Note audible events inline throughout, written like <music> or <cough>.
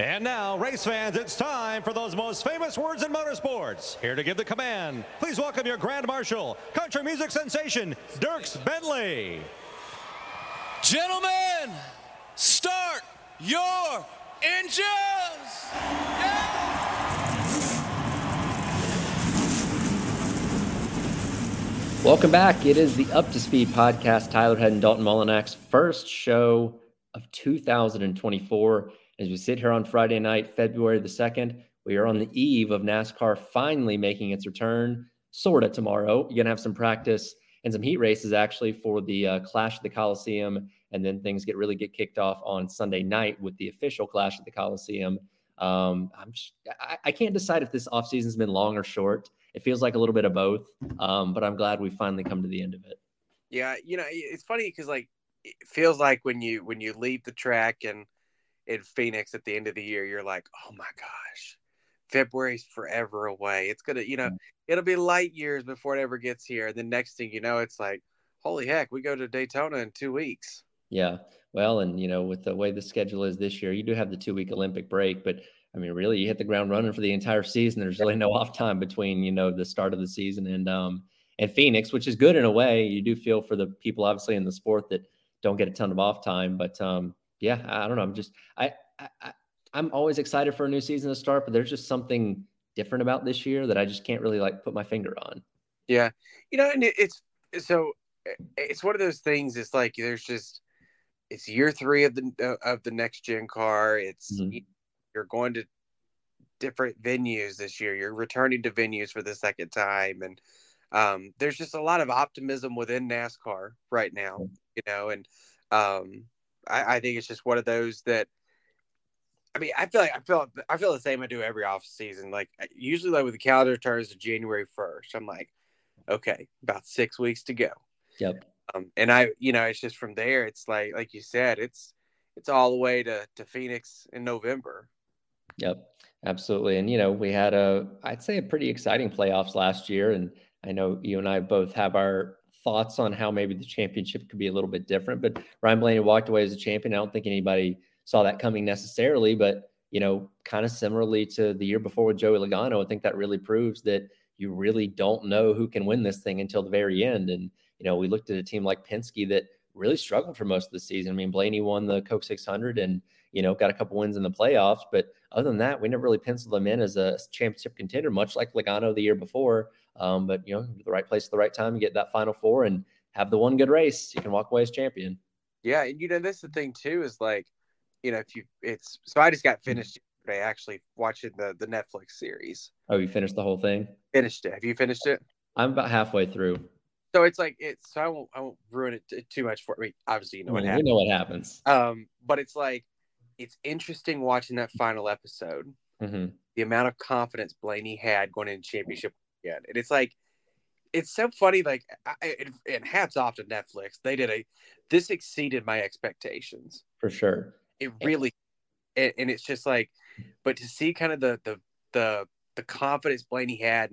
And now, race fans, it's time for those most famous words in motorsports. Here to give the command, please welcome your Grand Marshal, country music sensation, Dierks Bentley. Gentlemen, start your engines! Yeah! Welcome back. It is the Up to Speed podcast. Tyler Head and Dalton Mullinak's first show of 2024. As we sit here on Friday night, February the 2nd, we are on the eve of NASCAR finally making its return, sort of tomorrow. You're going to have some practice and some heat races actually for the uh, Clash of the Coliseum. And then things get really get kicked off on Sunday night with the official Clash of the Coliseum. Um, I'm just, I, I, can't decide if this offseason's been long or short. It feels like a little bit of both, um, but I'm glad we finally come to the end of it. Yeah, you know, it's funny because like it feels like when you when you leave the track and in Phoenix at the end of the year, you're like, oh my gosh, February's forever away. It's gonna, you know, mm. it'll be light years before it ever gets here. And the next thing you know, it's like, holy heck, we go to Daytona in two weeks. Yeah. Well, and you know, with the way the schedule is this year, you do have the two week Olympic break, but I mean, really, you hit the ground running for the entire season. There's really no off time between, you know, the start of the season and um and Phoenix, which is good in a way. You do feel for the people obviously in the sport that don't get a ton of off time, but um yeah, I don't know. I'm just I, I I'm always excited for a new season to start, but there's just something different about this year that I just can't really like put my finger on. Yeah, you know, and it's so it's one of those things. It's like there's just it's year three of the uh, of the next gen car. It's mm-hmm. you're going to different venues this year. You're returning to venues for the second time, and um, there's just a lot of optimism within NASCAR right now. You know, and um, I, I think it's just one of those that I mean, I feel like I feel I feel the same I do every off season. Like usually, like with the calendar turns to January first, I'm like, okay, about six weeks to go. Yep. Um, and I, you know, it's just from there. It's like, like you said, it's it's all the way to to Phoenix in November. Yep, absolutely. And you know, we had a, I'd say, a pretty exciting playoffs last year, and I know you and I both have our thoughts on how maybe the championship could be a little bit different. But Ryan Blaney walked away as a champion. I don't think anybody saw that coming necessarily, but you know, kind of similarly to the year before with Joey Logano, I think that really proves that you really don't know who can win this thing until the very end. And you know, we looked at a team like Penske that really struggled for most of the season. I mean, Blaney won the Coke 600 and you know got a couple wins in the playoffs, but other than that, we never really penciled them in as a championship contender, much like Logano the year before. Um, but you know, the right place at the right time, you get that final four and have the one good race, you can walk away as champion. Yeah, and you know, that's the thing too, is like, you know, if you it's so I just got mm-hmm. finished yesterday actually watching the the Netflix series. Oh, you finished the whole thing? Finished it. Have you finished it? I'm about halfway through. So it's like it's so I won't I won't ruin it too much for mean obviously you know what we happens. know what happens. Um, but it's like it's interesting watching that final episode. Mm-hmm. The amount of confidence Blaney had going into championship again, and it's like it's so funny. Like, I, and hats off to Netflix. They did a this exceeded my expectations for sure. It really, and, and it's just like, but to see kind of the the the the confidence Blaney had,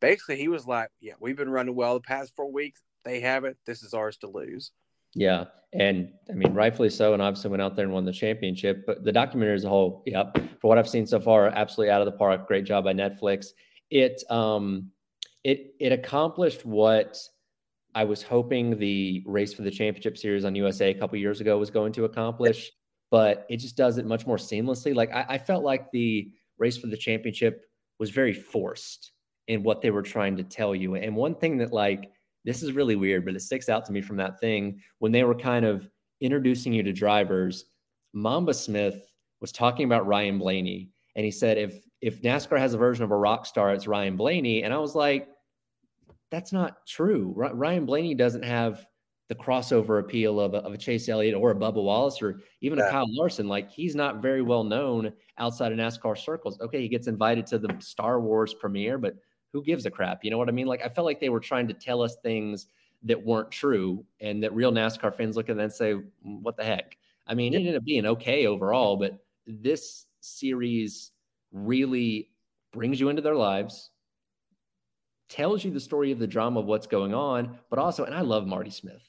basically he was like, "Yeah, we've been running well the past four weeks. They haven't. This is ours to lose." Yeah, and I mean, rightfully so, and obviously went out there and won the championship. But the documentary as a whole, yep, for what I've seen so far, absolutely out of the park. Great job by Netflix. It um it it accomplished what I was hoping the race for the championship series on USA a couple years ago was going to accomplish, but it just does it much more seamlessly. Like I, I felt like the race for the championship was very forced in what they were trying to tell you. And one thing that like this is really weird, but it sticks out to me from that thing when they were kind of introducing you to drivers. Mamba Smith was talking about Ryan Blaney, and he said if if NASCAR has a version of a rock star, it's Ryan Blaney. And I was like, that's not true. Ryan Blaney doesn't have the crossover appeal of a, of a Chase Elliott or a Bubba Wallace or even yeah. a Kyle Larson. Like he's not very well known outside of NASCAR circles. Okay, he gets invited to the Star Wars premiere, but who gives a crap? You know what I mean? Like I felt like they were trying to tell us things that weren't true and that real NASCAR fans look at that and say, mm, what the heck? I mean, it ended up being okay overall, but this series really brings you into their lives, tells you the story of the drama of what's going on, but also, and I love Marty Smith.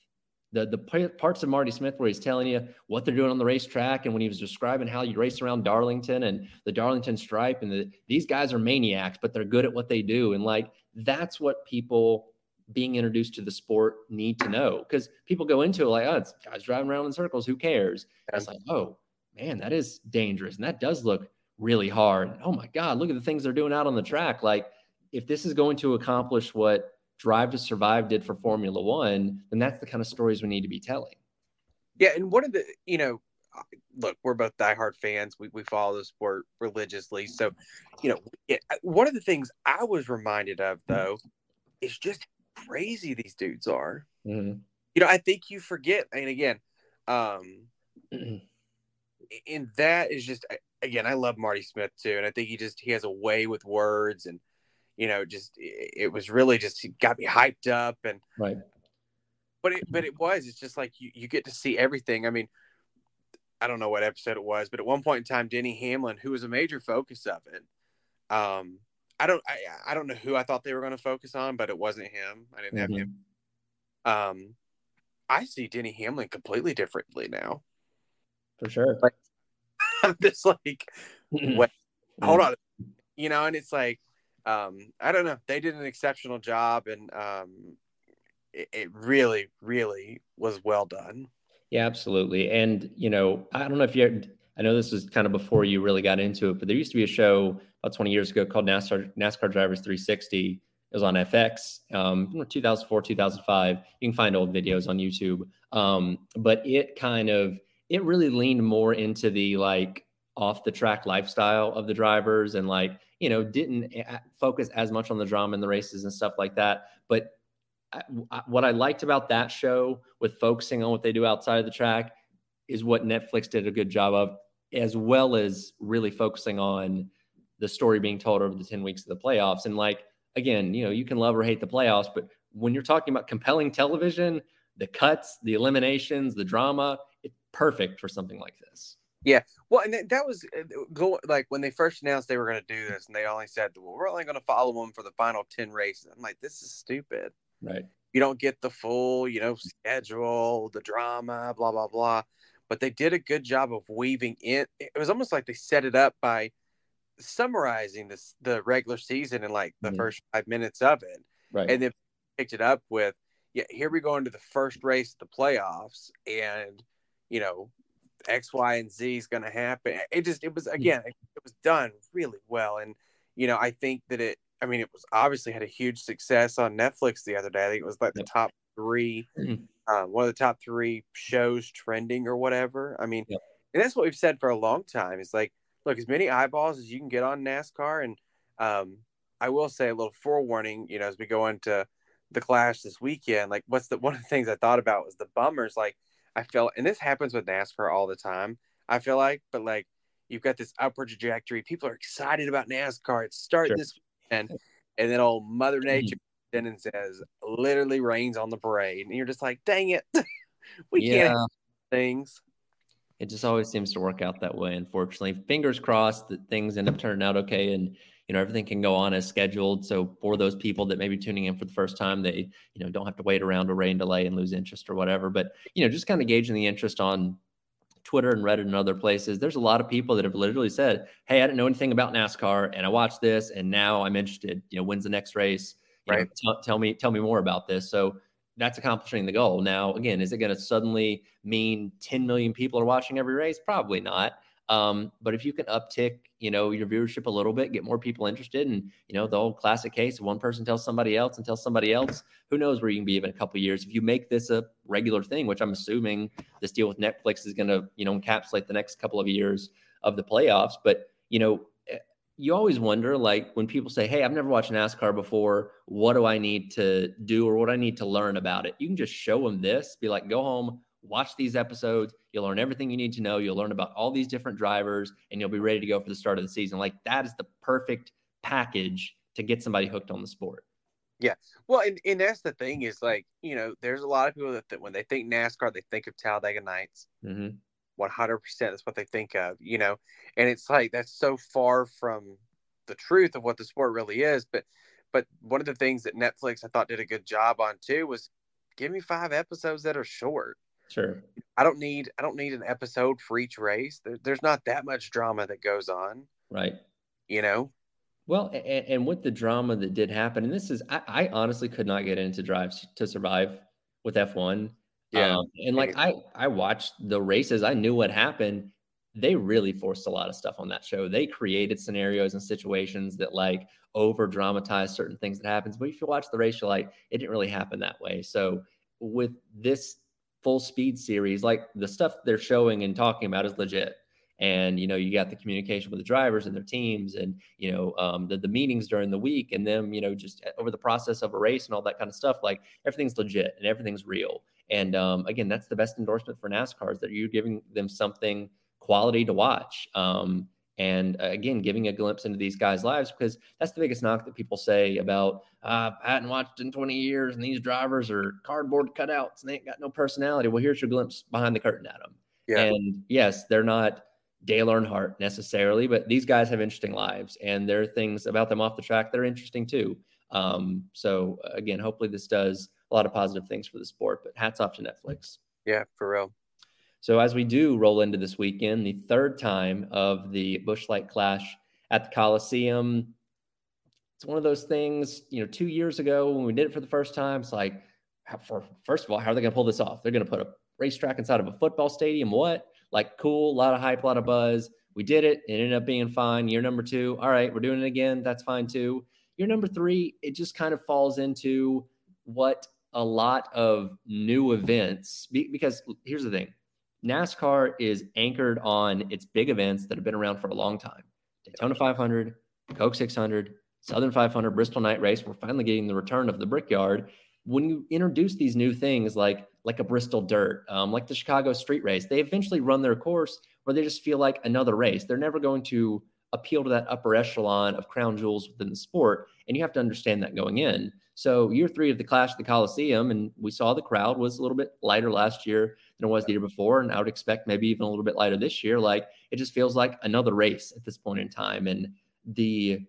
the the parts of Marty Smith where he's telling you what they're doing on the racetrack, and when he was describing how you race around Darlington and the Darlington Stripe, and the, these guys are maniacs, but they're good at what they do, and like that's what people being introduced to the sport need to know because people go into it like, oh, it's guys driving around in circles, who cares? And it's like, oh man, that is dangerous, and that does look really hard. Oh my God, look at the things they're doing out on the track. Like, if this is going to accomplish what Drive to Survive did for Formula One, then that's the kind of stories we need to be telling. Yeah, and one of the you know, look, we're both diehard fans. We we follow the sport religiously, so you know, it, one of the things I was reminded of though is just crazy these dudes are. Mm-hmm. You know, I think you forget, and again, um, <clears throat> and that is just again, I love Marty Smith too, and I think he just he has a way with words and you know, just it was really just got me hyped up and right. But it but it was it's just like you you get to see everything. I mean, I don't know what episode it was, but at one point in time, Denny Hamlin, who was a major focus of it, um, I don't I, I don't know who I thought they were going to focus on, but it wasn't him. I didn't mm-hmm. have him. Um, I see Denny Hamlin completely differently now. For sure. Like, <laughs> I'm just like, wait, hold on, you know, and it's like um, I don't know. They did an exceptional job, and um, it, it, really, really was well done. Yeah, absolutely. And you know, I don't know if you. I know this was kind of before you really got into it, but there used to be a show about 20 years ago called NASCAR NASCAR Drivers 360. It was on FX, um, 2004, 2005. You can find old videos on YouTube. Um, but it kind of it really leaned more into the like off the track lifestyle of the drivers and like you know didn't eh, focus as much on the drama and the races and stuff like that. But what i liked about that show with focusing on what they do outside of the track is what netflix did a good job of as well as really focusing on the story being told over the 10 weeks of the playoffs. And like again you know you can love or hate the playoffs but when you're talking about compelling television the cuts the eliminations the drama it's perfect for something like this yeah, well, and that was uh, go like when they first announced they were going to do this, and they only said, "Well, we're only going to follow them for the final ten races." I'm like, this is stupid. Right. You don't get the full, you know, schedule, the drama, blah blah blah. But they did a good job of weaving in. It was almost like they set it up by summarizing this the regular season in like the mm-hmm. first five minutes of it, right? And then picked it up with, yeah, here we go into the first race of the playoffs, and you know X, Y, and Z is going to happen. It just, it was, hmm. again, it, it was done really well. And, you know, I think that it, I mean, it was obviously had a huge success on Netflix the other day. I think it was like the top 3 mm-hmm. um, one of the top three shows trending or whatever. I mean, and that's what we've said for a long time. Is like, look, as many eyeballs as you can get on NASCAR. And um, I will say a little forewarning, you know, as we go into the clash this weekend, like, what's the one of the things I thought about was the bummers, like, I feel, and this happens with NASCAR all the time. I feel like, but like you've got this upward trajectory. People are excited about NASCAR. It's starting sure. this weekend, and then old Mother mm-hmm. Nature mm-hmm. and says, literally rains on the parade, and you're just like, dang it, <laughs> we yeah. can't <laughs> things. It just always seems to work out that way. Unfortunately, fingers crossed that things end up turning out okay, and you know everything can go on as scheduled. So for those people that may be tuning in for the first time they you know don't have to wait around a rain delay and lose interest or whatever. But you know just kind of gauging the interest on twitter and reddit and other places. There's a lot of people that have literally said hey i didn't know anything about nascar and i watched this and now i'm interested. You know when's the next race? You right. know, t- tell me tell me more about this. So that's accomplishing the goal. Now again is it going to suddenly mean 10 million people are watching every race? Probably not um, but if you can uptick, you know, your viewership a little bit, get more people interested, and you know, the old classic case: one person tells somebody else and tells somebody else, who knows where you can be in a couple years. If you make this a regular thing, which I'm assuming this deal with Netflix is going to, you know, encapsulate the next couple of years of the playoffs. But you know, eh, you always wonder, like when people say, "Hey, I've never watched NASCAR before. What do I need to do, or what I need to learn about it?" You can just show them this. Be like, "Go home, watch these episodes. You'll learn everything you need to know. You'll learn about all these different drivers and you'll be ready to go for the start of the season. Like that is the perfect package to get somebody hooked on the sport. Yeah. Well, and, and that's the thing is like, you know, there's a lot of people that, that when they think NASCAR, they think of Talladega Nights. Mm-hmm. 100% that's what they think of, you know, and it's like that's so far from the truth of what the sport really is. But, but one of the things that Netflix I thought did a good job on too was give me five episodes that are short. Sure. I don't need I don't need an episode for each race. There, there's not that much drama that goes on. Right. You know. Well, and, and with the drama that did happen, and this is I, I honestly could not get into drives to survive with F1. Yeah. Um, and like I I watched the races, I knew what happened. They really forced a lot of stuff on that show. They created scenarios and situations that like over dramatize certain things that happens. But if you watch the race, you're like, it didn't really happen that way. So with this full speed series, like the stuff they're showing and talking about is legit. And you know, you got the communication with the drivers and their teams, and you know, um, the the meetings during the week, and them, you know, just over the process of a race and all that kind of stuff. Like everything's legit and everything's real. And um, again, that's the best endorsement for NASCAR is that you're giving them something quality to watch. Um, and uh, again, giving a glimpse into these guys' lives because that's the biggest knock that people say about uh, I hadn't watched in 20 years, and these drivers are cardboard cutouts and they ain't got no personality. Well, here's your glimpse behind the curtain at them. Yeah. And yes, they're not Dale Earnhardt necessarily, but these guys have interesting lives, and there are things about them off the track that are interesting too. Um, so again, hopefully this does a lot of positive things for the sport. But hats off to Netflix. Yeah, for real. So as we do roll into this weekend, the third time of the Busch Light Clash at the Coliseum, it's one of those things. You know, two years ago when we did it for the first time, it's like, for first of all, how are they going to pull this off? They're going to put a racetrack inside of a football stadium. What? Like, cool, a lot of hype, a lot of buzz. We did it. It ended up being fine. Year number two, all right, we're doing it again. That's fine too. Year number three, it just kind of falls into what a lot of new events because here's the thing NASCAR is anchored on its big events that have been around for a long time Daytona 500, Coke 600, Southern 500, Bristol Night Race. We're finally getting the return of the Brickyard. When you introduce these new things like like a Bristol Dirt, um, like the Chicago Street Race, they eventually run their course where they just feel like another race. They're never going to appeal to that upper echelon of crown jewels within the sport, and you have to understand that going in. So year three of the Clash of the Coliseum, and we saw the crowd was a little bit lighter last year than it was the year before, and I would expect maybe even a little bit lighter this year. Like it just feels like another race at this point in time, and the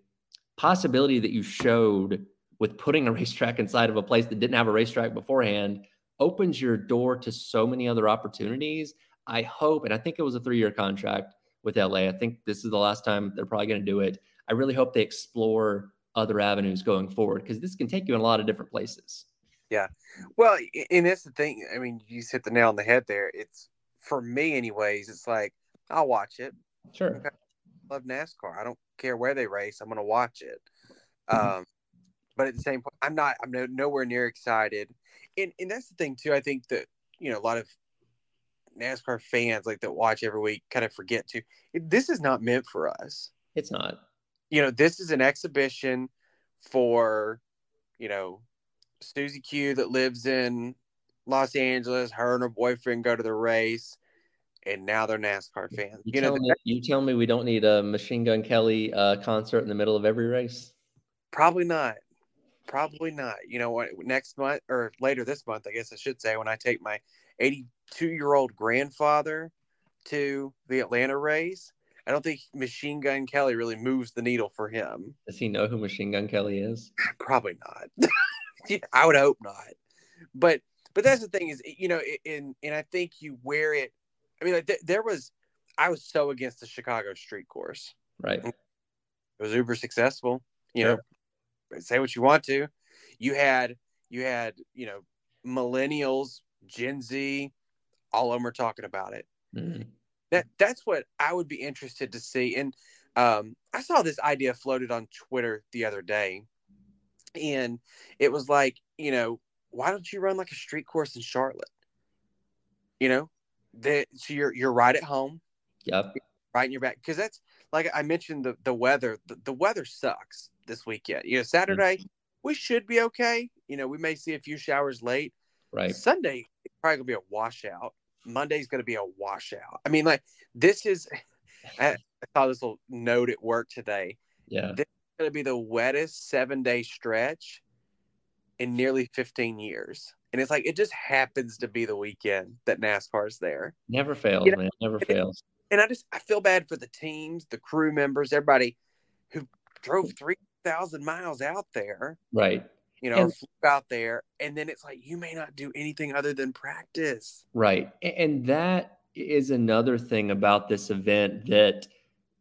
possibility that you showed with putting a <laughs> racetrack inside of a place that didn't have a racetrack beforehand opens your door to so many other opportunities. I hope, and I think it was a three-year contract with LA. I think this is the last time they're probably going to do it. I really hope they explore other avenues going forward because this can take you in a lot of different places. Yeah. Well, and that's the thing. I mean, you just hit the nail on the head there. It's for me, anyways, it's like I'll watch it. Sure. I love NASCAR. I don't care where they race. I'm going to watch it. Mm-hmm. Um, but at the same point, I'm not, I'm no, nowhere near excited. And, and that's the thing, too. I think that, you know, a lot of NASCAR fans like that watch every week kind of forget to, this is not meant for us. It's not you know, this is an exhibition for, you know, Susie Q that lives in Los Angeles. Her and her boyfriend go to the race, and now they're NASCAR fans. You, you know, me, you tell me we don't need a Machine Gun Kelly uh, concert in the middle of every race. Probably not. Probably not. You know what? Next month or later this month, I guess I should say, when I take my 82 year old grandfather to the Atlanta race, I don't think Machine Gun Kelly really moves the needle for him. Does he know who Machine Gun Kelly is? Probably not. <laughs> <laughs> I would hope not. But but that's the thing is you know and and I think you wear it. I mean like th- there was I was so against the Chicago street course. Right. It was uber successful. You sure. know, say what you want to. You had you had you know millennials, Gen Z, all of them are talking about it. Mm that that's what I would be interested to see. And um, I saw this idea floated on Twitter the other day, and it was like, you know, why don't you run like a street course in Charlotte? You know, that so you're you're right at home. Yep. Right in your back because that's like I mentioned the the weather. The, the weather sucks this weekend. You know, Saturday mm-hmm. we should be okay. You know, we may see a few showers late. Right. Sunday probably gonna be a washout. Monday's to be a washout. I mean, like this is. <laughs> I, I saw this little note at work today. Yeah, this is going to be the wettest seven day stretch in nearly 15 years. And it's like it just happens to be the weekend that NASCAR's there. Never fails, you know? man. Never and fails. and I just I feel bad for the teams, the crew members, everybody who drove mm. three thousand miles out there. Right. you know, and, out there, and then it's like you may not do anything other than practice. Right, and that is another thing about this event that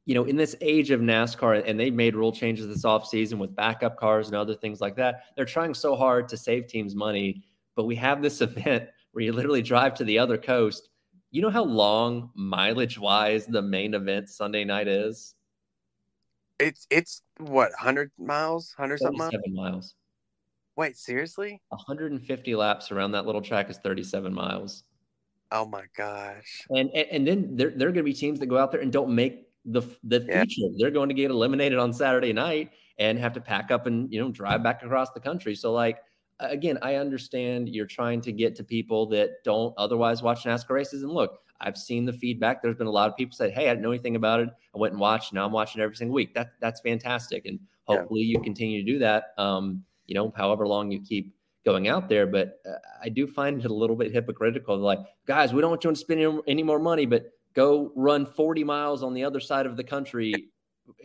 you know in this age of NASCAR, and they made rule changes this offseason with backup cars and other things like that. They're trying so hard to save teams money, but we have this <laughs> event where you literally drive to the other coast. You know how long mileage wise the main event Sunday night is? It's it's what hundred miles, hundred something miles. miles. Wait, seriously? 150 laps around that little track is 37 miles. Oh my gosh. And and, and then there, there are going to be teams that go out there and don't make the the yeah. feature. They're going to get eliminated on Saturday night and have to pack up and you know drive back across the country. So like again, I understand you're trying to get to people that don't otherwise watch NASCAR races. And look, I've seen the feedback. There's been a lot of people said, "Hey, I didn't know anything about it. I went and watched. Now I'm watching every single week." That that's fantastic, and hopefully yeah. you continue to do that. Um, you know, however long you keep going out there. But uh, I do find it a little bit hypocritical. Like, guys, we don't want you to spend any more money, but go run 40 miles on the other side of the country,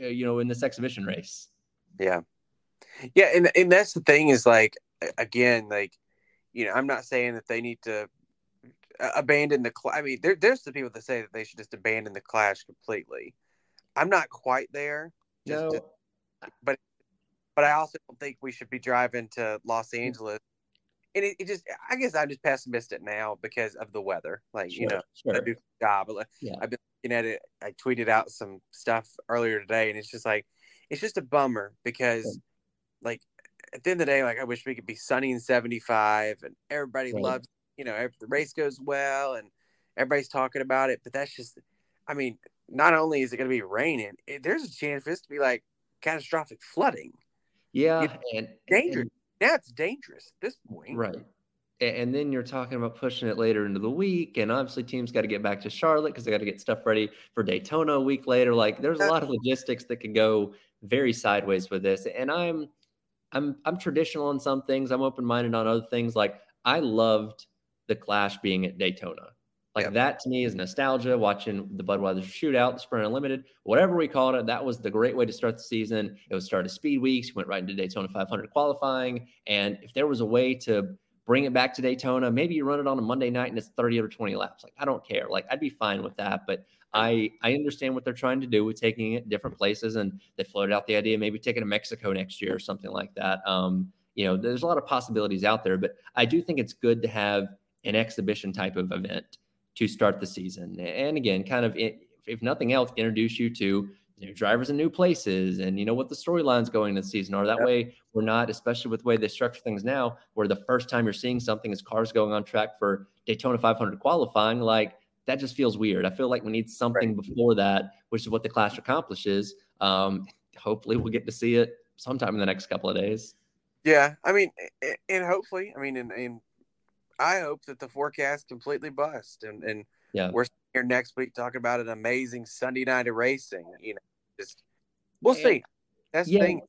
uh, you know, in this exhibition race. Yeah. Yeah. And, and that's the thing is like, again, like, you know, I'm not saying that they need to uh, abandon the clash. I mean, there, there's the people that say that they should just abandon the clash completely. I'm not quite there. no. To, but but I also don't think we should be driving to Los mm. Angeles. And it, it just, I guess I'm just pessimistic now because of the weather. Like, sure, you know, sure. I do job. Yeah. I've been looking at it. I tweeted out some stuff earlier today, and it's just like, it's just a bummer because, yeah. like, at the end of the day, like, I wish we could be sunny and 75 and everybody right. loves, you know, if the race goes well and everybody's talking about it. But that's just, I mean, not only is it going to be raining, it, there's a chance for this to be like catastrophic flooding. Yeah, and dangerous. And, it's dangerous at this point. Right. And then you're talking about pushing it later into the week, and obviously teams got to get back to Charlotte because they got to get stuff ready for Daytona a week later. Like there's a lot of logistics that can go very sideways with this. And I'm I'm I'm traditional on some things. I'm open minded on other things. Like I loved the Clash being at Daytona. Like yep. that to me is nostalgia. Watching the Budweiser Shootout, the Sprint Unlimited, whatever we called it, that was the great way to start the season. It was start of speed weeks. went right into Daytona 500 qualifying, and if there was a way to bring it back to Daytona, maybe you run it on a Monday night and it's 30 or 20 laps. Like I don't care. Like I'd be fine with that. But I I understand what they're trying to do with taking it different places, and they floated out the idea maybe taking to Mexico next year or something like that. Um, you know, there's a lot of possibilities out there, but I do think it's good to have an exhibition type of event to start the season. And again, kind of, if nothing else, introduce you to new drivers in new places and you know what the storylines going the season are. That yep. way, we're not, especially with the way they structure things now, where the first time you're seeing something is cars going on track for Daytona 500 qualifying. Like that just feels weird. I feel like we need something right. before that, which is what the Clash accomplishes. Um, hopefully, we'll get to see it sometime in the next couple of days. Yeah, I mean, and hopefully, I mean, and, and I hope that the forecast completely bust, and and yeah, we're here next week talking about an amazing Sunday night of racing. You know, just we'll and, see. That's yeah. the thing.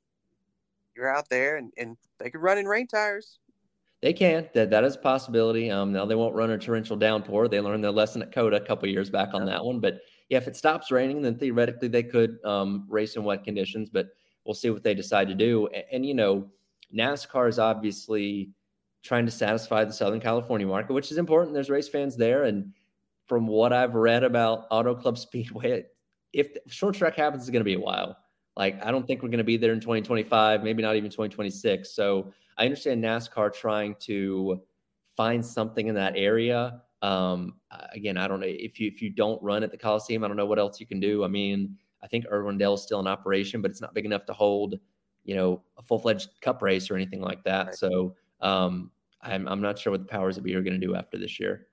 You're out there, and and they could run in rain tires. They can. That that is a possibility. Um, now they won't run a torrential downpour. They learned their lesson at COTA a couple years back on yeah. that one. But yeah, if it stops raining, then theoretically they could um, race in wet conditions. But we'll see what they decide to do. And, and you know, NASCAR is obviously trying to satisfy the Southern California market, which is important. There's race fans there. And from what I've read about Auto Club Speedway, if short track happens, it's going to be a while. Like, I don't think we're going to be there in 2025, maybe not even 2026. So I understand NASCAR trying to find something in that area. Um, again, I don't know if you if you don't run at the Coliseum, I don't know what else you can do. I mean, I think Irwindale is still in operation, but it's not big enough to hold, you know, a full fledged Cup race or anything like that. Right. So um, I'm I'm not sure what the powers that be are going to do after this year.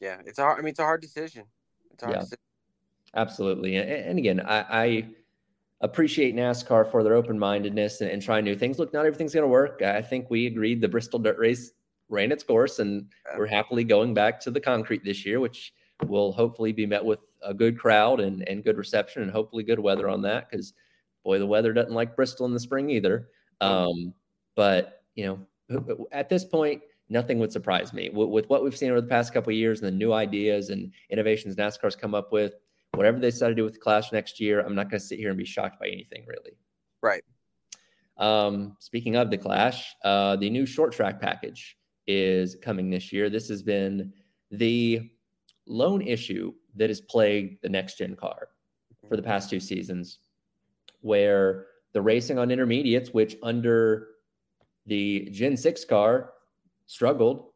Yeah, it's hard. I mean, it's a hard decision. It's hard yeah, decision. absolutely. And, and again, I, I, appreciate NASCAR for their open mindedness and, and trying new things. Look, not everything's going to work. I think we agreed the Bristol Dirt Race ran its course, and yeah. we're happily going back to the concrete this year, which will hopefully be met with a good crowd and and good reception, and hopefully good weather on that. Because boy, the weather doesn't like Bristol in the spring either. Um, but you know, at this point, nothing would surprise me with, what we've seen over the past couple of years and the new ideas and innovations NASCAR's come up with. Whatever they decide to do with the Clash next year, I'm not going to sit here and be shocked by anything really. Right. Um, speaking of the Clash, uh, the new short track package is coming this year. This has been the lone issue that has plagued the next gen car for the past two seasons, where the racing on intermediates, which under the Gen 6 car struggled,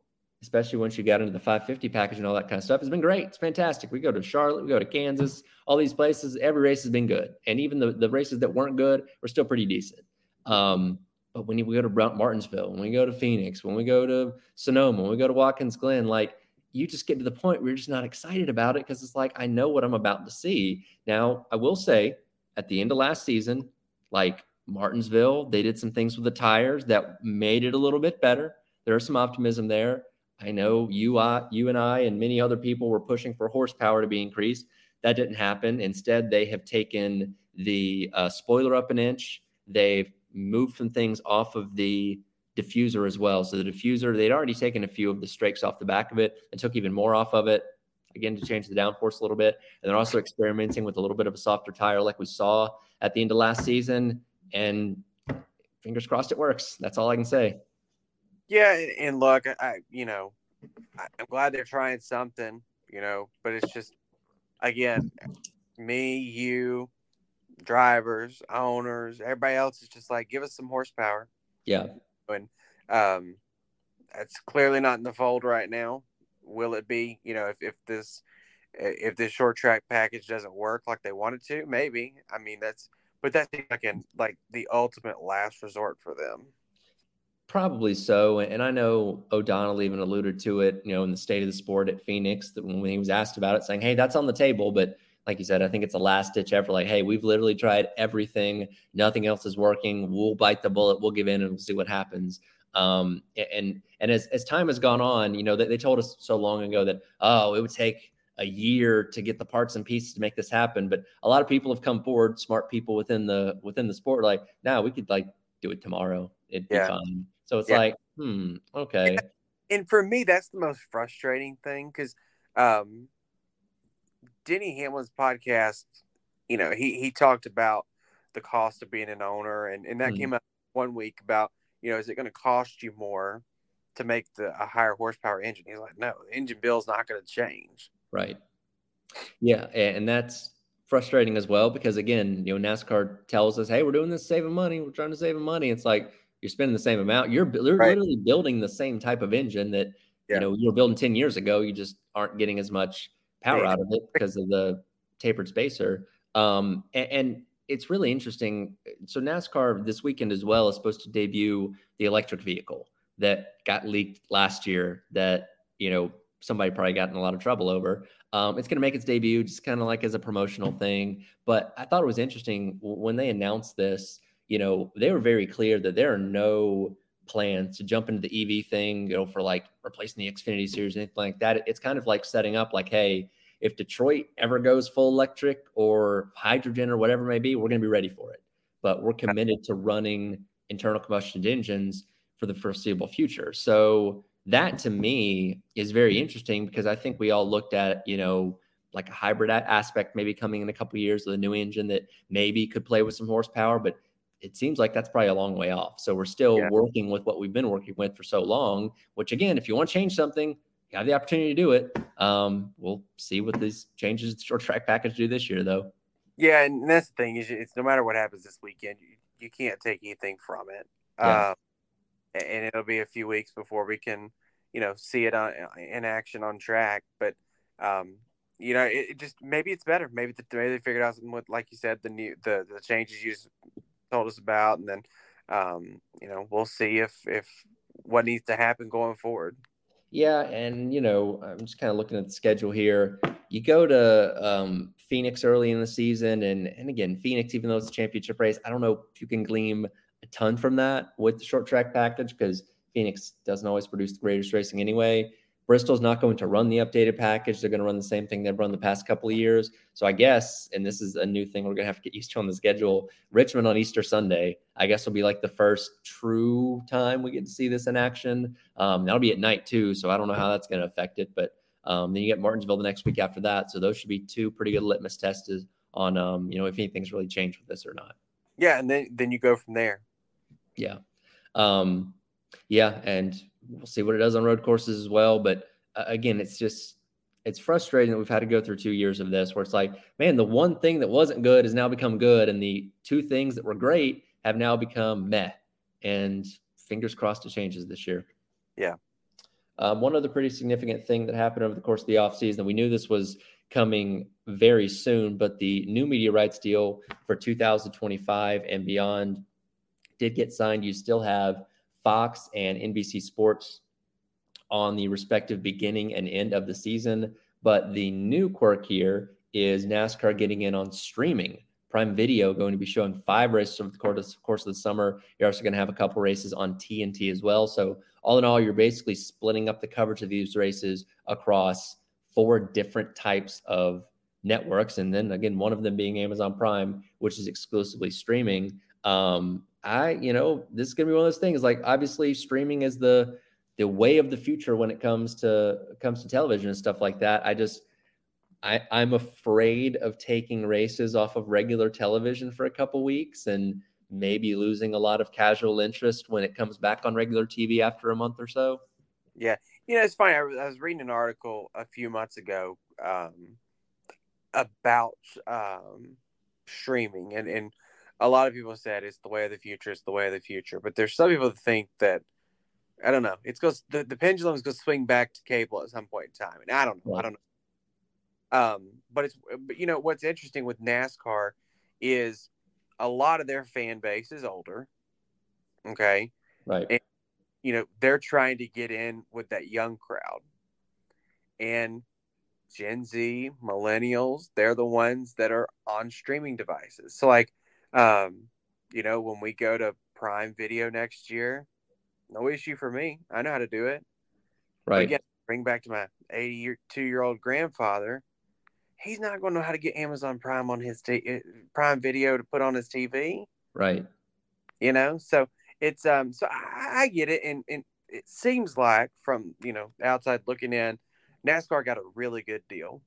especially once you got into the 550 package and all that kind of stuff, It's been great. It's fantastic. We go to Charlotte, we go to Kansas, all these places. Every race has been good. And even the, the races that weren't good were still pretty decent. Um, but when we go to Martinsville, when we go to Phoenix, when we go to Sonoma, when we go to Watkins Glen, like you just get to the point where you're just not excited about it because it's like, I know what I'm about to see. Now, I will say at the end of last season, like Martinsville, they did some things with the tires that made it a little bit better. There's some optimism there. I know you, I, you and I, and many other people were pushing for horsepower to be increased. That didn't happen. Instead, they have taken the uh, spoiler up an inch. They've moved some things off of the diffuser as well. So the diffuser, they'd already taken a few of the strakes off the back of it and took even more off of it, again, to change the downforce a little bit. And they're also experimenting with a little bit of a softer tire like we saw at the end of last season. And fingers crossed it works. That's all I can say. Yeah. And look, I, you know, I'm glad they're trying something, you know, but it's just, again, me, you, drivers, owners, everybody else is just like, give us some horsepower. Yeah. And um, that's clearly not in the fold right now. Will it be? You know, if, if this if this short track package doesn't work like they wanted to, maybe. I mean, that's but that's like in like the ultimate last resort for them. Probably so. And I know O'Donnell even alluded to it, you know, in the state of the sport at Phoenix, that when he was asked about it, saying, Hey, that's on the table, but like you said, I think it's a last ditch effort. Like, hey, we've literally tried everything. Nothing else is working. We'll bite the bullet. We'll give in and we'll see what happens. Um, and and as, as time has gone on, you know, they, they told us so long ago that, oh, it would take a year to get the parts and pieces to make this happen. But a lot of people have come forward, smart people within the within the sport, like, now we could like do it tomorrow. It'd yeah. be fine. So it's yeah. like, hmm, okay. And, and for me, that's the most frustrating thing because um Denny Hamlin's podcast, you know, he he talked about the cost of being an owner, and and that mm came out one week about you know, is it going to cost you more to make the a higher horsepower engine? He's like, no, the engine bill is not going to change. Right. Yeah, and that's frustrating as well because again, you know, NASCAR tells us, hey, we're doing this saving money. We're trying to save money. It's like you're spending the same amount. You're, you're right. literally building the same type of engine that yeah. you know you were building ten years ago. You just aren't getting as much power out of it because of the tapered spacer. Um, and, and, it's really interesting. So NASCAR this weekend as well is supposed to debut the electric vehicle that got leaked last year. That you know somebody probably got in a lot of trouble over. Um, it's going to make its debut just kind of like as a promotional thing. But I thought it was interesting when they announced this. You know, they were very clear that there are no plans to jump into the EV thing, you know, for like replacing the Xfinity series, anything like that. It's kind of like setting up like, hey, if Detroit ever goes full electric or hydrogen or whatever it may be, we're going to be ready for it. But we're committed to running internal combustion engines for the foreseeable future. So that to me is very interesting because I think we all looked at, you know, like a hybrid aspect maybe coming in a couple years with a new engine that maybe could play with some horsepower, but it seems like that's probably a long way off. So we're still yeah. working with what we've been working with for so long, which again, if you want to change something, you have the opportunity to do it. Um, we'll see what these changes to short track package do this year, though. Yeah, and that's the thing is, it's no matter what happens this weekend, you, you can't take anything from it. Yeah. Um, and it'll be a few weeks before we can, you know, see it on in action on track. But, um, you know, it, it just maybe it's better. Maybe the, maybe they figured out something with, like you said, the new the the changes you told us about, and then um, you know we'll see if if what needs to happen going forward. Yeah, and you know I'm just kind of looking at the schedule here. You go to um, Phoenix early in the season, and and again Phoenix, even though it's a championship race, I don't know if you can glean a ton from that with the short track package because Phoenix doesn't always produce the greatest racing anyway. Bristol's not going to run the updated package. They're going to run the same thing they've run the past couple of years. So I guess, and this is a new thing we're going to have to get used to on the schedule. Richmond on Easter Sunday, I guess, will be like the first true time we get to see this in action. Um, that'll be at night too, so I don't know how that's going to affect it. But um, then you get Martinsville the next week after that. So those should be two pretty good litmus tests on, um, you know, if anything's really changed with this or not. Yeah, and then then you go from there. Yeah. Um, yeah. And we'll see what it does on road courses as well. But uh, again, it's just, it's frustrating that we've had to go through two years of this where it's like, man, the one thing that wasn't good has now become good. And the two things that were great have now become meh. And fingers crossed it changes this year. Yeah. Um, one other pretty significant thing that happened over the course of the offseason, we knew this was coming very soon, but the new media rights deal for 2025 and beyond did get signed. You still have Fox and NBC Sports on the respective beginning and end of the season. But the new quirk here is NASCAR getting in on streaming. Prime Video going to be showing five races over the course, of the summer. You're also going to have a couple races on TNT as well. So, all in all, you're basically splitting up the coverage of these races across four different types of networks. And then again, one of them being Amazon Prime, which is exclusively streaming. Um, I, you know, this is gonna be one of those things. Like obviously, streaming is the the way of the future when it comes to comes to television and stuff like that. I just I, I'm afraid of taking races off of regular television for a couple weeks and maybe losing a lot of casual interest when it comes back on regular TV after a month or so. Yeah, you know, it's funny. I was, I was reading an article a few months ago um, about um, streaming, and and a lot of people said it's the way of the future. It's the way of the future. But there's some people that think that I don't know. It's goes the, the pendulum is going to swing back to cable at some point in time, and I don't know. I don't know. Um, but it's but you know what's interesting with NASCAR is a lot of their fan base is older. Okay. Right. And, you know, they're trying to get in with that young crowd. And Gen Z, millennials, they're the ones that are on streaming devices. So like um, you know, when we go to Prime Video next year, no issue for me. I know how to do it. Right. Again, bring back to my 82 year old grandfather. He's not going to know how to get Amazon Prime on his t- eh, Prime Video to put on his TV. Right. You know, so it's um, so I, I get it, and and it seems like from you know outside looking in, NASCAR got a really good deal.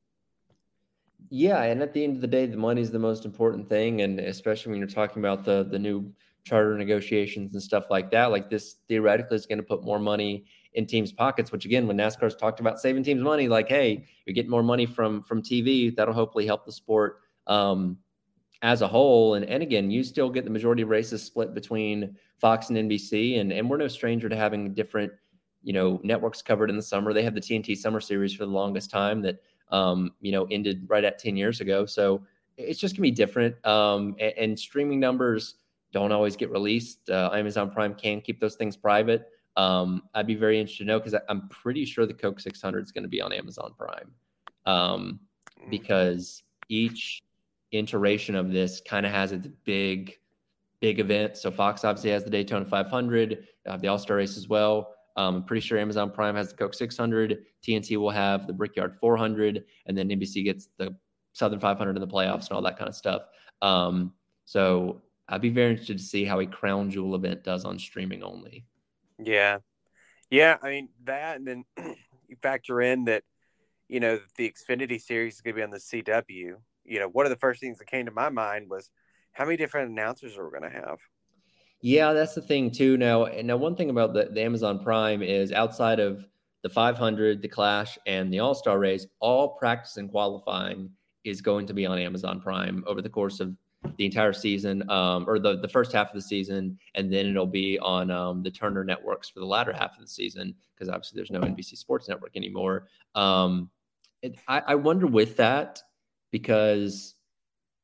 Yeah, and at the end of the day, the money is the most important thing, and especially when you're talking about the the new charter negotiations and stuff like that. Like this theoretically is going to put more money in teams' pockets. Which again, when NASCAR's talked about saving teams money, like hey, you're getting more money from from TV. That'll hopefully help the sport um, as a whole. And and again, you still get the majority of races split between Fox and NBC, and and we're no stranger to having different you know networks covered in the summer. They have the TNT Summer Series for the longest time that um, you know ended right at ten years ago. So it's just gonna be different. Um, and, and streaming numbers don't always get released. Uh, Amazon Prime can keep those things private. Um, I'd be very interested to know because I'm pretty sure the Coke 600 is going to be on Amazon Prime um, mm. because each iteration of this kind of has its big, big event. So Fox obviously has the Daytona 500, uh, the All Star race as well. Um, I'm pretty sure Amazon Prime has the Coke 600. TNT will have the Brickyard 400, and then NBC gets the Southern 500 in the playoffs and all that kind of stuff. Um, so I'd be very interested to see how a crown jewel event does on streaming only. Yeah, yeah. I mean that, and then <clears throat> you factor in that, you know, the Xfinity series is going to be on the CW. You know, one of the first things that came to my mind was how many different announcers are we going to have? Yeah, that's the thing too. Now, now one thing about the, the Amazon Prime is outside of the 500, the Clash, and the All Star race, all practice and qualifying is going to be on Amazon Prime over the course of the entire season, um, or the the first half of the season, and then it'll be on um, the Turner networks for the latter half of the season because obviously there's no NBC Sports Network anymore. Um, it, I, I wonder with that because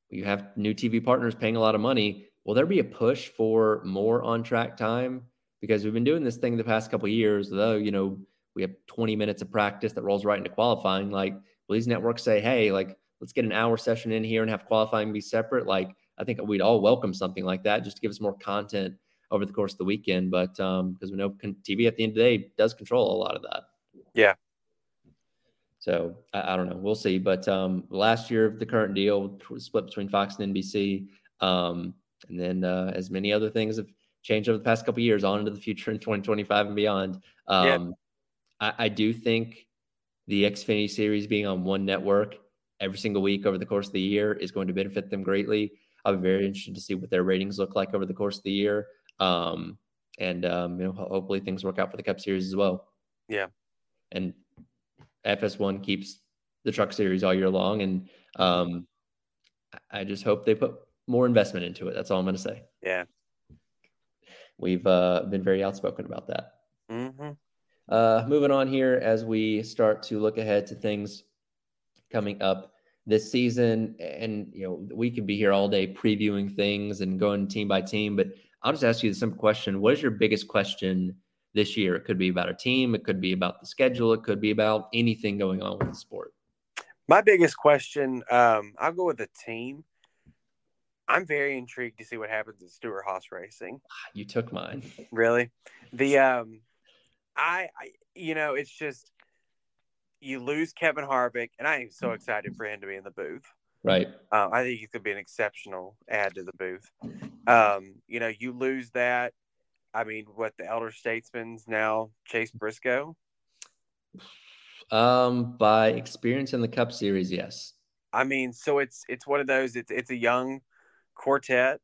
you have new TV partners paying a lot of money will there be a push for more on track time? Because we've been doing this thing the past couple years, though, you know, we have 20 minutes of practice that rolls right into qualifying. Like, will these networks say, hey, like, let's get an hour session in here and have qualifying be separate? Like, I think we'd all welcome something like that just to give us more content over the course of the weekend. But um, because we know TV at the end of the day does control a lot of that. Yeah. So I, I don't know. We'll see. But um, last year, the current deal split between Fox and NBC. Um, and then, uh, as many other things have changed over the past couple years, on into the future in 2025 and beyond. Um, yeah. I, I, do think the Xfinity series being on one network every single week over the course of the year is going to benefit them greatly. I'll be very interested to see what their ratings look like over the course of the year. Um, and um, you know, hopefully things work out for the Cup Series as well. Yeah, and FS1 keeps the Truck Series all year long, and um, I just hope they put more investment into it. That's all I'm going to say. Yeah, we've uh, been very outspoken about that. Mm-hmm. Uh, moving on here as we start to look ahead to things coming up this season, and you know we could be here all day previewing things and going team by team, but I'll just ask you the simple question: What is your biggest question this year? It could be about a team, it could be about the schedule, it could be about anything going on with the sport. My biggest question, um, I'll go with the team. I'm very intrigued to see what happens at Stewart Haas Racing. <sighs> You took mine. <laughs> Really? The um I, I you know, it's just you lose Kevin Harvick, and I am so excited for him to be in the booth. Right. Uh, I think he could be an exceptional add to the booth. Um, you know, you lose that. I mean, what the elder statesman's now Chase Briscoe. Um, by experience in the Cup Series, yes. I mean, so it's it's one of those. It's it's a young quartet.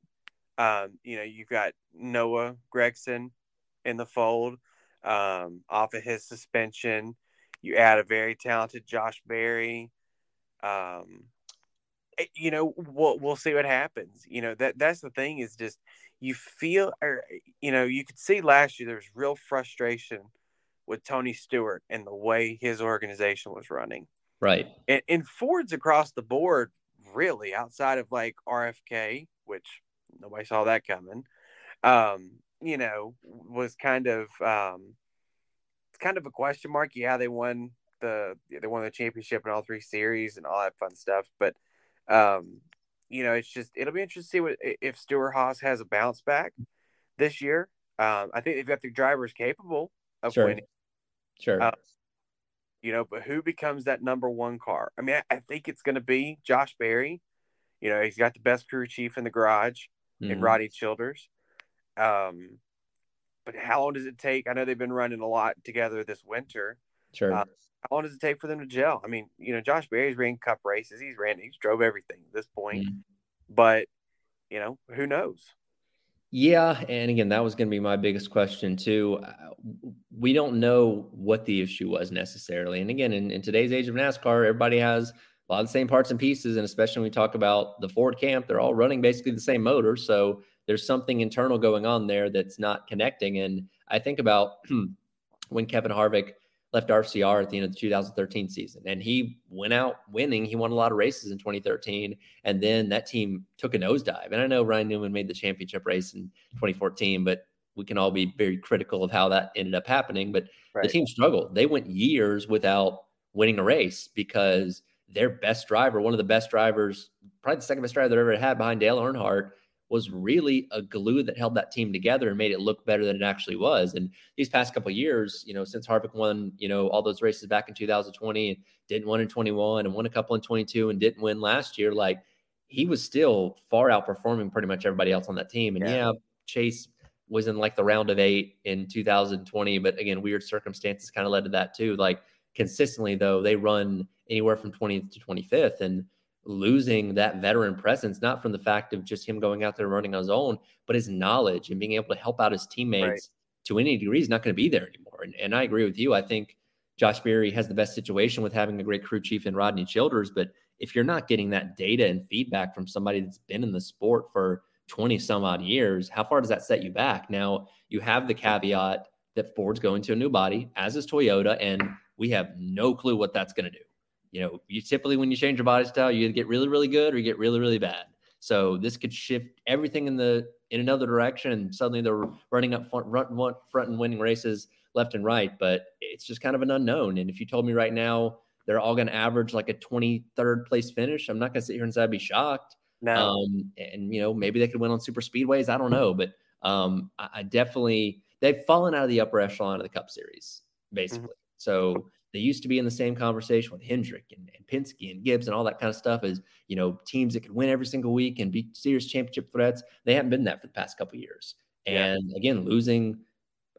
Um, you know, you've got Noah Gragson in the fold um, off of his suspension. You add a very talented Josh Berry. Um, eh, you know, we'll we'll see what happens. You know that that's the thing is just you feel, or you know, you could see last year there was real frustration with Tony Stewart and the way his organization was running. Right. And, and Ford's across the board, really, outside of like RFK, which nobody saw that coming. Um, you know, was kind of um, kind of a question mark. Yeah, they won the they won the championship in all three series and all that fun stuff. But um, you know, it's just it'll be interesting to see what if Stewart Haas has a bounce back this year. Um, I think they've got the drivers capable of sure. winning. Sure. Uh, you know, but who becomes that number one car? I mean, I, I think it's going to be Josh Berry. You know, he's got the best crew chief in the garage mm-hmm. in Rodney Childers. Um, but how long does it take? I know they've been running a lot together this winter. Sure. Uh, how long does it take for them to gel? I mean, you know, Josh Berry's ran cup races. He's ran, he's drove everything at this point. Mm-hmm. But, you know, who knows? Yeah. And again, that was going to be my biggest question, too. Uh, we don't know what the issue was necessarily. And again, in, in today's age of NASCAR, everybody has a lot of the same parts and pieces. And especially when we talk about the Ford camp, they're all running basically the same motor. So there's something internal going on there that's not connecting. And I think about <clears throat> when Kevin Harvick left RCR at the end of the 2013 season and he went out winning. He won a lot of races in 2013. And then that team took a nosedive. And I know Ryan Newman made the championship race in 2014, but we can all be very critical of how that ended up happening. But right. the team struggled. They went years without winning a race because their best driver, one of the best drivers, probably the second best driver they ever had behind Dale Earnhardt, was really a glue that held that team together and made it look better than it actually was. And these past couple years, you know, since Harvick won, you know, all those races back in 2020 and didn't win in 21 and won a couple in 22 and didn't win last year, like he was still far outperforming pretty much everybody else on that team. And yeah, yeah Chase was in like the round of eight in 2020, but again, weird circumstances kind of led to that too. Like consistently though, they run anywhere from 20th to 25th and losing that veteran presence, not from the fact of just him going out there running on his own, but his knowledge and being able to help out his teammates right. to any degree is not going to be there anymore. And, and I agree with you. I think Josh Berry has the best situation with having a great crew chief in Rodney Childers. But if you're not getting that data and feedback from somebody that's been in the sport for 20 some odd years, how far does that set you back? Now, you have the caveat that Ford's going to a new body, as is Toyota, and we have no clue what that's going to do you know, you typically when you change your body style, you get really, really good or you get really, really bad. So this could shift everything in the in another direction, and suddenly they're running up front, front, front and winning races left and right. But it's just kind of an unknown. And if you told me right now they're all going to average like a 23rd place finish, I'm not going to sit here and say I'd be shocked. No. Um, and you know maybe they could win on super speedways. I don't know, but um, I, I, definitely they've fallen out of the upper echelon of the Cup Series basically. Mm-hmm. So they used to be in the same conversation with Hendrick and, and Penske and Gibbs and all that kind of stuff as, you know, teams that could win every single week and be serious championship threats. They haven't been that for the past couple years. And yeah. again, losing,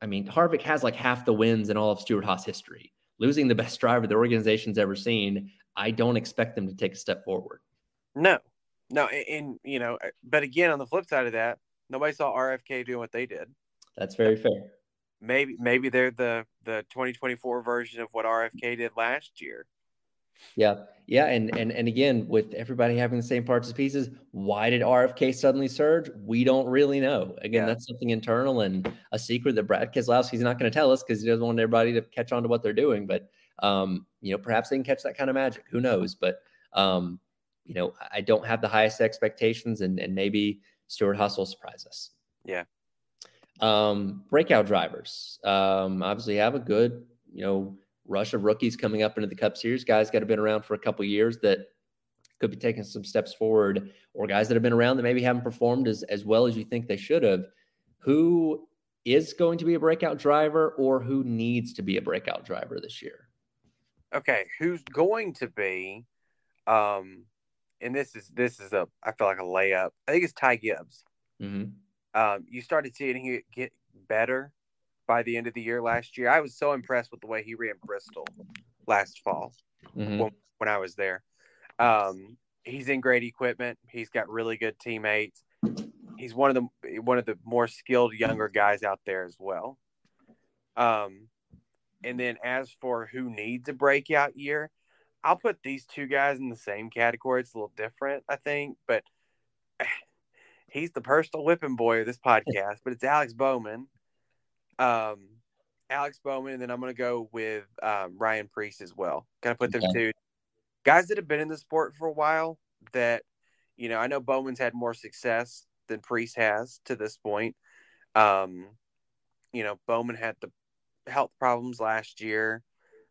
I mean, Harvick has like half the wins in all of Stewart Haas history. Losing the best driver the organization's ever seen, I don't expect them to take a step forward. No, no. And, and you know, uh, but again, on the flip side of that, Nobody saw RFK doing what they did. That's very fair. Maybe maybe they're the the 2024 version of what RFK did last year. Yeah, yeah, and and and again, with everybody having the same parts and pieces, why did RFK suddenly surge? We don't really know. Again, yeah. that's something internal and a secret that Brad Keselowski's not going to tell us because he doesn't want everybody to catch on to what they're doing. But um, you know, perhaps they can catch that kind of magic. Who knows? But um, you know, I don't have the highest expectations, and and maybe Stewart-Haas will surprise us. Yeah. Um, breakout drivers. Um, obviously have a good, you know, rush of rookies coming up into the Cup Series. Guys got to been around for a couple years that could be taking some steps forward, or guys that have been around that maybe haven't performed as as well as you think they should have. Who is going to be a breakout driver, or who needs to be a breakout driver this year? Okay, who's going to be? Um, and this is this is a I feel like a layup. I think it's Ty Gibbs. Mm-hmm. Um, you started seeing him get better by the end of the year last year. I was so impressed with the way he ran Bristol last fall mm-hmm. when, when, I was there. Um, he's in great equipment. He's got really good teammates. He's one of the one of the more skilled younger guys out there as well. Um, and then as for who needs a breakout year, I'll put these two guys in the same category. It's a little different, I think, but he's the personal whipping boy of this podcast. but it's Alex Bowman um, Alex Bowman, and then I'm going to go with um, Ryan Preece as well. Kind of put them two guys that have been in the sport for a while. That you know, I know Bowman's had more success than Preece has to this point. Um, you know, Bowman had the health problems last year,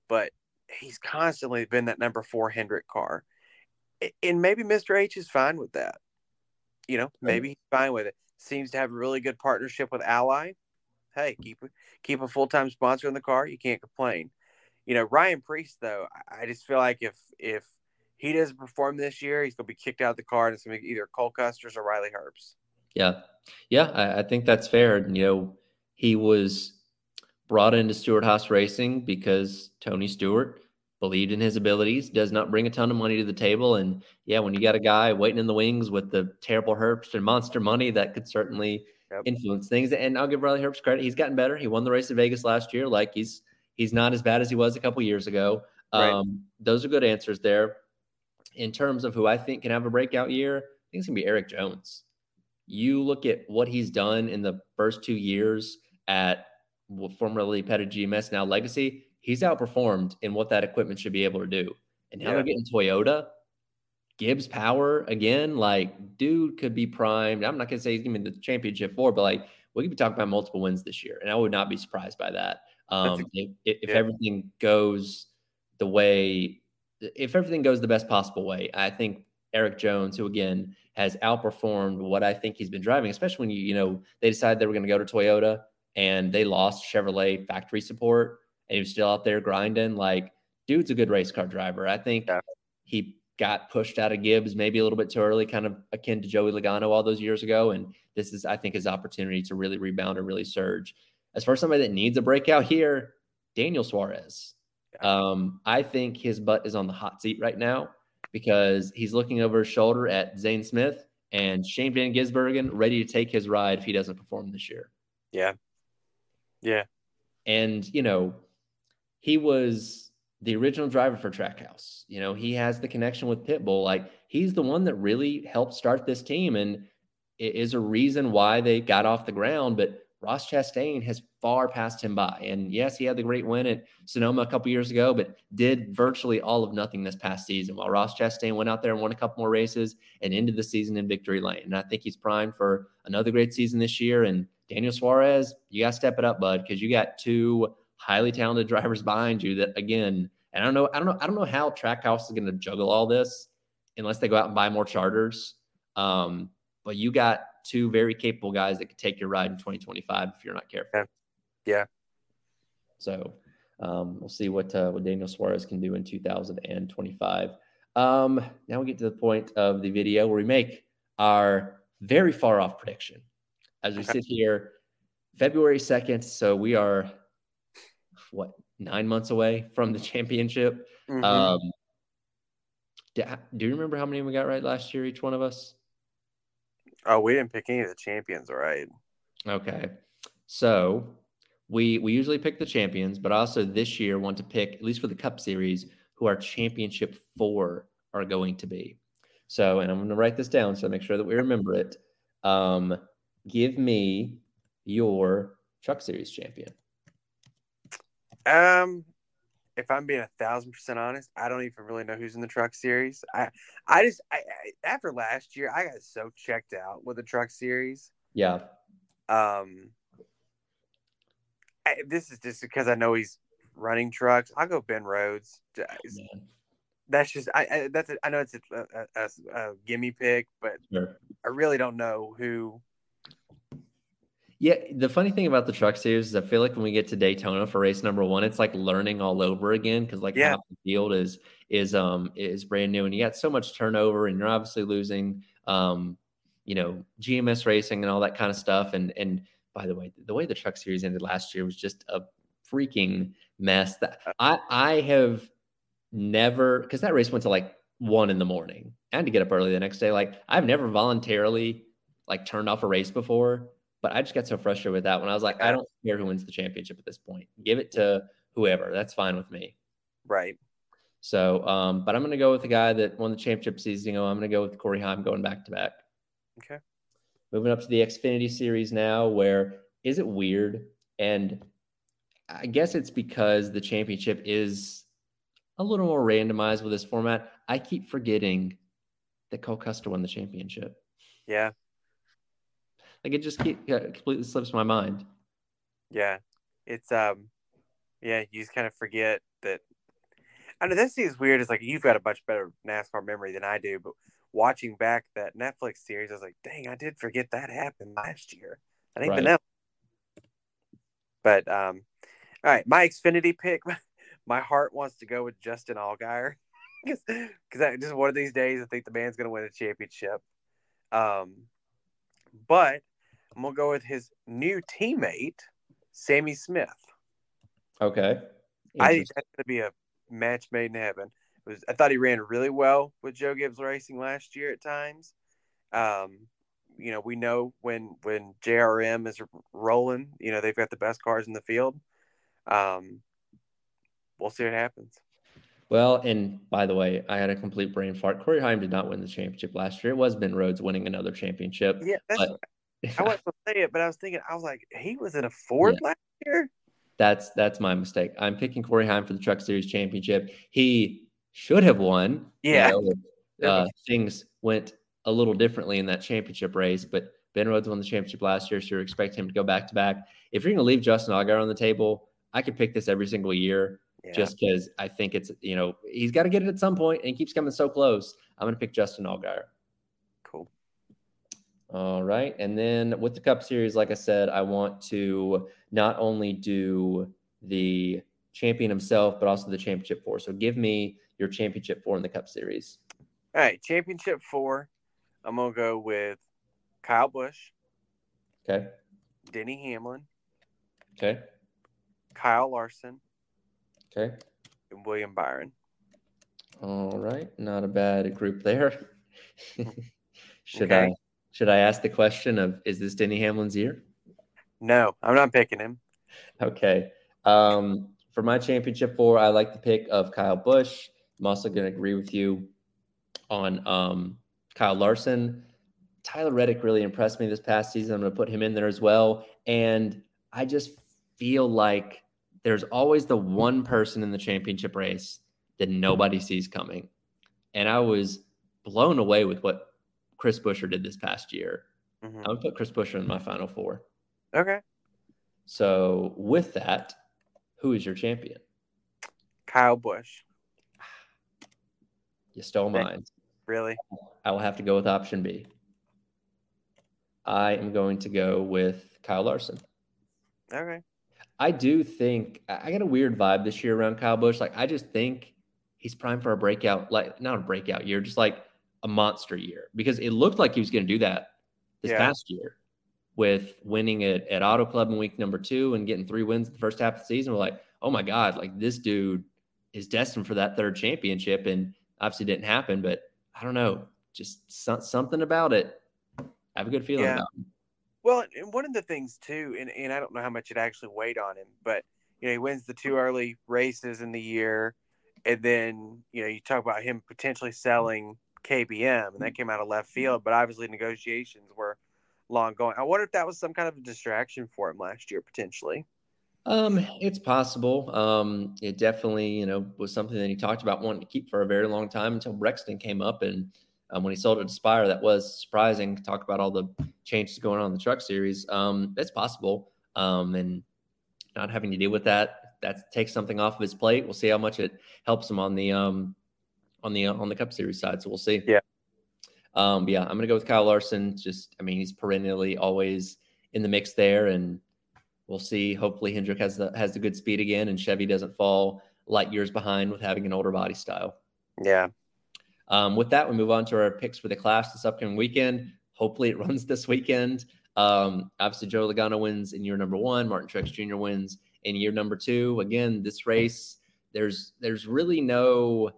but he's constantly been that number four Hendrick car, and maybe Mister H is fine with that. You know, hmm. maybe he's fine with it. Seems to have a really good partnership with Ally hey, keep keep a full time sponsor in the car. You can't complain. You know, Ryan Preece though, I just feel like if if he doesn't perform this year, he's gonna be kicked out of the car, and it's gonna be either Cole Custer's or Riley Herbst. Yeah, yeah, I, I think that's fair. You know, he was brought into Stewart-Haas Racing because Tony Stewart believed in his abilities, does not bring a ton of money to the table. And yeah, when you got a guy waiting in the wings with the terrible Herbst and monster money, that could certainly yep. influence things. And I'll give Riley Herbst credit; he's gotten better. He won the race at Vegas last year. Like he's he's not as bad as he was a couple years ago. Right. Um, those are good answers there. In terms of who I think can have a breakout year, I think it's gonna be Erik Jones. You look at what he's done in the first two years at formerly Petty GMS, now Legacy. He's outperformed in what that equipment should be able to do. And now yeah. they're getting Toyota. Gibbs Power again, like dude could be primed. I'm not gonna say he's gonna be the championship four, but like we could be talking about multiple wins this year, and I would not be surprised by that. Um, if, if yeah. everything goes the way, if everything goes the best possible way, I think Erik Jones, who again has outperformed what I think he's been driving, especially when you you know they decided they were going to go to Toyota and they lost Chevrolet factory support, and he was still out there grinding. Like, dude's a good race car driver. I think yeah. he got pushed out of Gibbs maybe a little bit too early, kind of akin to Joey Logano all those years ago. And this is, I think, his opportunity to really rebound and really surge. As far as somebody that needs a breakout here, Daniel Suarez. Um, I think his butt is on the hot seat right now because he's looking over his shoulder at Zane Smith and Shane Van Gisbergen ready to take his ride if he doesn't perform this year. Yeah. Yeah. And, you know, he was the original driver for Trackhouse. You know, he has the connection with Pitbull. Like he's the one that really helped start this team and it is a reason why they got off the ground. But Ross Chastain has far passed him by. And yes, he had the great win at Sonoma a couple years ago, but did virtually all of nothing this past season. While Ross Chastain went out there and won a couple more races and ended the season in victory lane. And I think he's primed for another great season this year. And Daniel Suarez, you got to step it up, bud, because you got two highly talented <laughs> drivers behind you that again, and I don't know, I don't know, I don't know how Trackhouse is going to juggle all this unless they go out and buy more charters. Um, but you got two very capable guys that could take your ride in 2025 if you're not careful. Yeah. yeah. So um, we'll see what uh, what Daniel Suarez can do in 2025. Um, now we get to the point of the video where we make our very far off prediction as we sit here February 2nd. So we are what nine months away from the championship. Mm-hmm. Um, do, do, you remember how many we got right last year, each one of us? Oh, we didn't pick any of the champions, right? Okay. So we we usually pick the champions, but also this year want to pick, at least for the Cup Series, who our championship four are going to be. So, and I'm going to write this down so make sure that we remember it. Um, give me your Truck Series champion. Um, if I'm being a thousand percent honest, I don't even really know who's in the Truck Series. I, I just, I, I after last year, I got so checked out with the Truck Series. Yeah. Um, I, this is just because I know he's running trucks. I'll go Ben Rhodes. That's just I, I that's a, I know it's a, a, a, a gimme pick, but sure. I really don't know who. Yeah, the funny thing about the truck series is I feel like when we get to Daytona for race number one, it's like learning all over again because like yeah. half the field is is um is brand new and you got so much turnover and you're obviously losing um you know GMS racing and all that kind of stuff and and by the way the way the truck series ended last year was just a freaking mess that I I have never because that race went to like one in the morning. I had to get up early the next day. Like I've never voluntarily like turned off a race before, but I just got so frustrated with that when I was like, I don't care who wins the championship at this point. Give it to whoever. That's fine with me. Right. So, um, but I'm gonna go with the guy that won the championship season. Know, I'm gonna go with Corey Heim going back to back. Okay. Moving up to the Xfinity series now, where is it weird? And I guess it's because the championship is a little more randomized with this format. I keep forgetting that Cole Custer won the championship. Yeah. Like it just keep, completely slips my mind. Yeah. It's um yeah, you just kind of forget that I know this is weird. It's like you've got a much better NASCAR memory than I do, but watching back that Netflix series, I was like, dang, I did forget that happened last year. I didn't right. even know. But um all right, my Xfinity pick <laughs> my heart wants to go with Justin Allgaier <laughs> because because just one of these days I think the man's going to win a championship. Um, but I'm gonna go with his new teammate, Sammy Smith. Okay, I think that's gonna be a match made in heaven. It was I thought he ran really well with Joe Gibbs Racing last year at times. Um, you know, we know when when JRM is rolling, you know they've got the best cars in the field. Um, we'll see what happens. Well, and by the way, I had a complete brain fart. Corey Heim did not win the championship last year. It was Ben Rhodes winning another championship. Yeah, that's, but, I wasn't gonna say it, but I was thinking, I was like, he was in a Ford yeah. last year. That's that's my mistake. I'm picking Corey Heim for the Truck Series championship. He should have won. Yeah, you know, uh, things went a little differently in that championship race, but Ben Rhodes won the championship last year, so you expect him to go back to back. If you're going to leave Justin Allgaier on the table, I could pick this every single year yeah. just because I think it's, you know, he's got to get it at some point and he keeps coming so close. I'm going to pick Justin Allgaier. All right. And then with the Cup Series, like I said, I want to not only do the champion himself, but also the championship four. So give me your championship four in the Cup Series. All right. Championship four. I'm going to go with Kyle Busch. Okay. Denny Hamlin. Okay. Kyle Larson. Okay. And William Byron. All right, not a bad group there. <laughs> should okay. I should I ask the question of is this Denny Hamlin's year? No, I'm not picking him. Okay. Um, for my championship four, I like the pick of Kyle Busch. I'm also going to agree with you on um, Kyle Larson. Tyler Reddick really impressed me this past season. I'm going to put him in there as well. And I just feel like there's always the one person in the championship race that nobody sees coming. And I was blown away with what Chris Buescher did this past year. Mm-hmm. I would put Chris Buescher in my final four. Okay. So with that, who is your champion? Kyle Busch. <sighs> You stole mine. Really? I will have to go with option B. I am going to go with Kyle Larson. Okay. I do think I got a weird vibe this year around Kyle Busch. Like I just think he's primed for a breakout, like not a breakout year, just like a monster year because it looked like he was going to do that this yeah. past year with winning at, at Auto Club in week number two and getting three wins the first half of the season. We're like, oh my God, like this dude is destined for that third championship. And obviously didn't happen, but I don't know, just so, something about it. I have a good feeling yeah. about him. Well, and one of the things too, and, and I don't know how much it actually weighed on him, but you know, he wins the two early races in the year, and then you know, you talk about him potentially selling KBM, and that came out of left field, but obviously negotiations were long going. I wonder if that was some kind of a distraction for him last year, potentially. Um, it's possible. Um, it definitely, you know, was something that he talked about wanting to keep for a very long time until Brexton came up, and um, when he sold it to Spire, that was surprising. Talk about all the changes going on in the Truck Series. Um, it's possible, um, and not having to deal with that, that takes something off of his plate. We'll see how much it helps him on the um, on the on the Cup Series side. So we'll see. Yeah. Um, yeah, I'm gonna go with Kyle Larson. Just, I mean, he's perennially always in the mix there, and we'll see. Hopefully, Hendrick has the has the good speed again, and Chevy doesn't fall light years behind with having an older body style. Yeah. Um, with that, we move on to our picks for the Clash this upcoming weekend. Hopefully, it <laughs> runs this weekend. Um, obviously, Joe Logano wins in year number one. Martin Truex Jr. wins in year number two. Again, this race, there's there's really no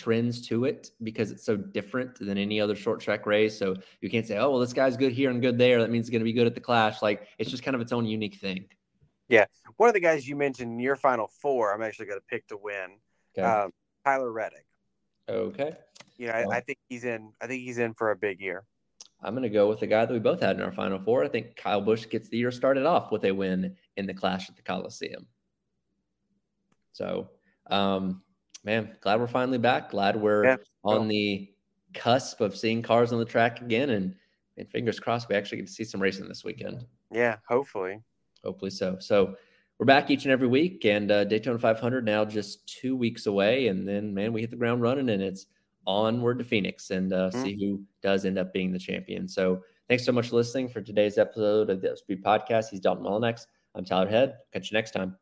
trends to it because it's so different than any other short track race. So you can't say, oh, well, this guy's good here and good there. That means it's going to be good at the Clash. Like it's just kind of its own unique thing. Yeah. One of the guys you mentioned in your final four, I'm actually going to pick to win. Okay. Um, Tyler Reddick. Okay. Yeah, I, I, think he's in. I think he's in for a big year. I'm going to go with the guy that we both had in our final four. I think Kyle Busch gets the year started off with a win in the Clash at the Coliseum. So, um, man, glad we're finally back. Glad we're yeah, on the cusp of seeing cars on the track again, and and fingers crossed we actually get to see some racing this weekend. Yeah, hopefully. Hopefully so. So we're back each and every week, and uh, Daytona 500 now just two weeks away, and then man, we hit the ground running, and it's onward to Phoenix and uh, mm-hmm. see who does end up being the champion. So thanks so much for listening for today's episode of the Speed Podcast. He's Dalton Mullinex. I'm Tyler Head. Catch you next time.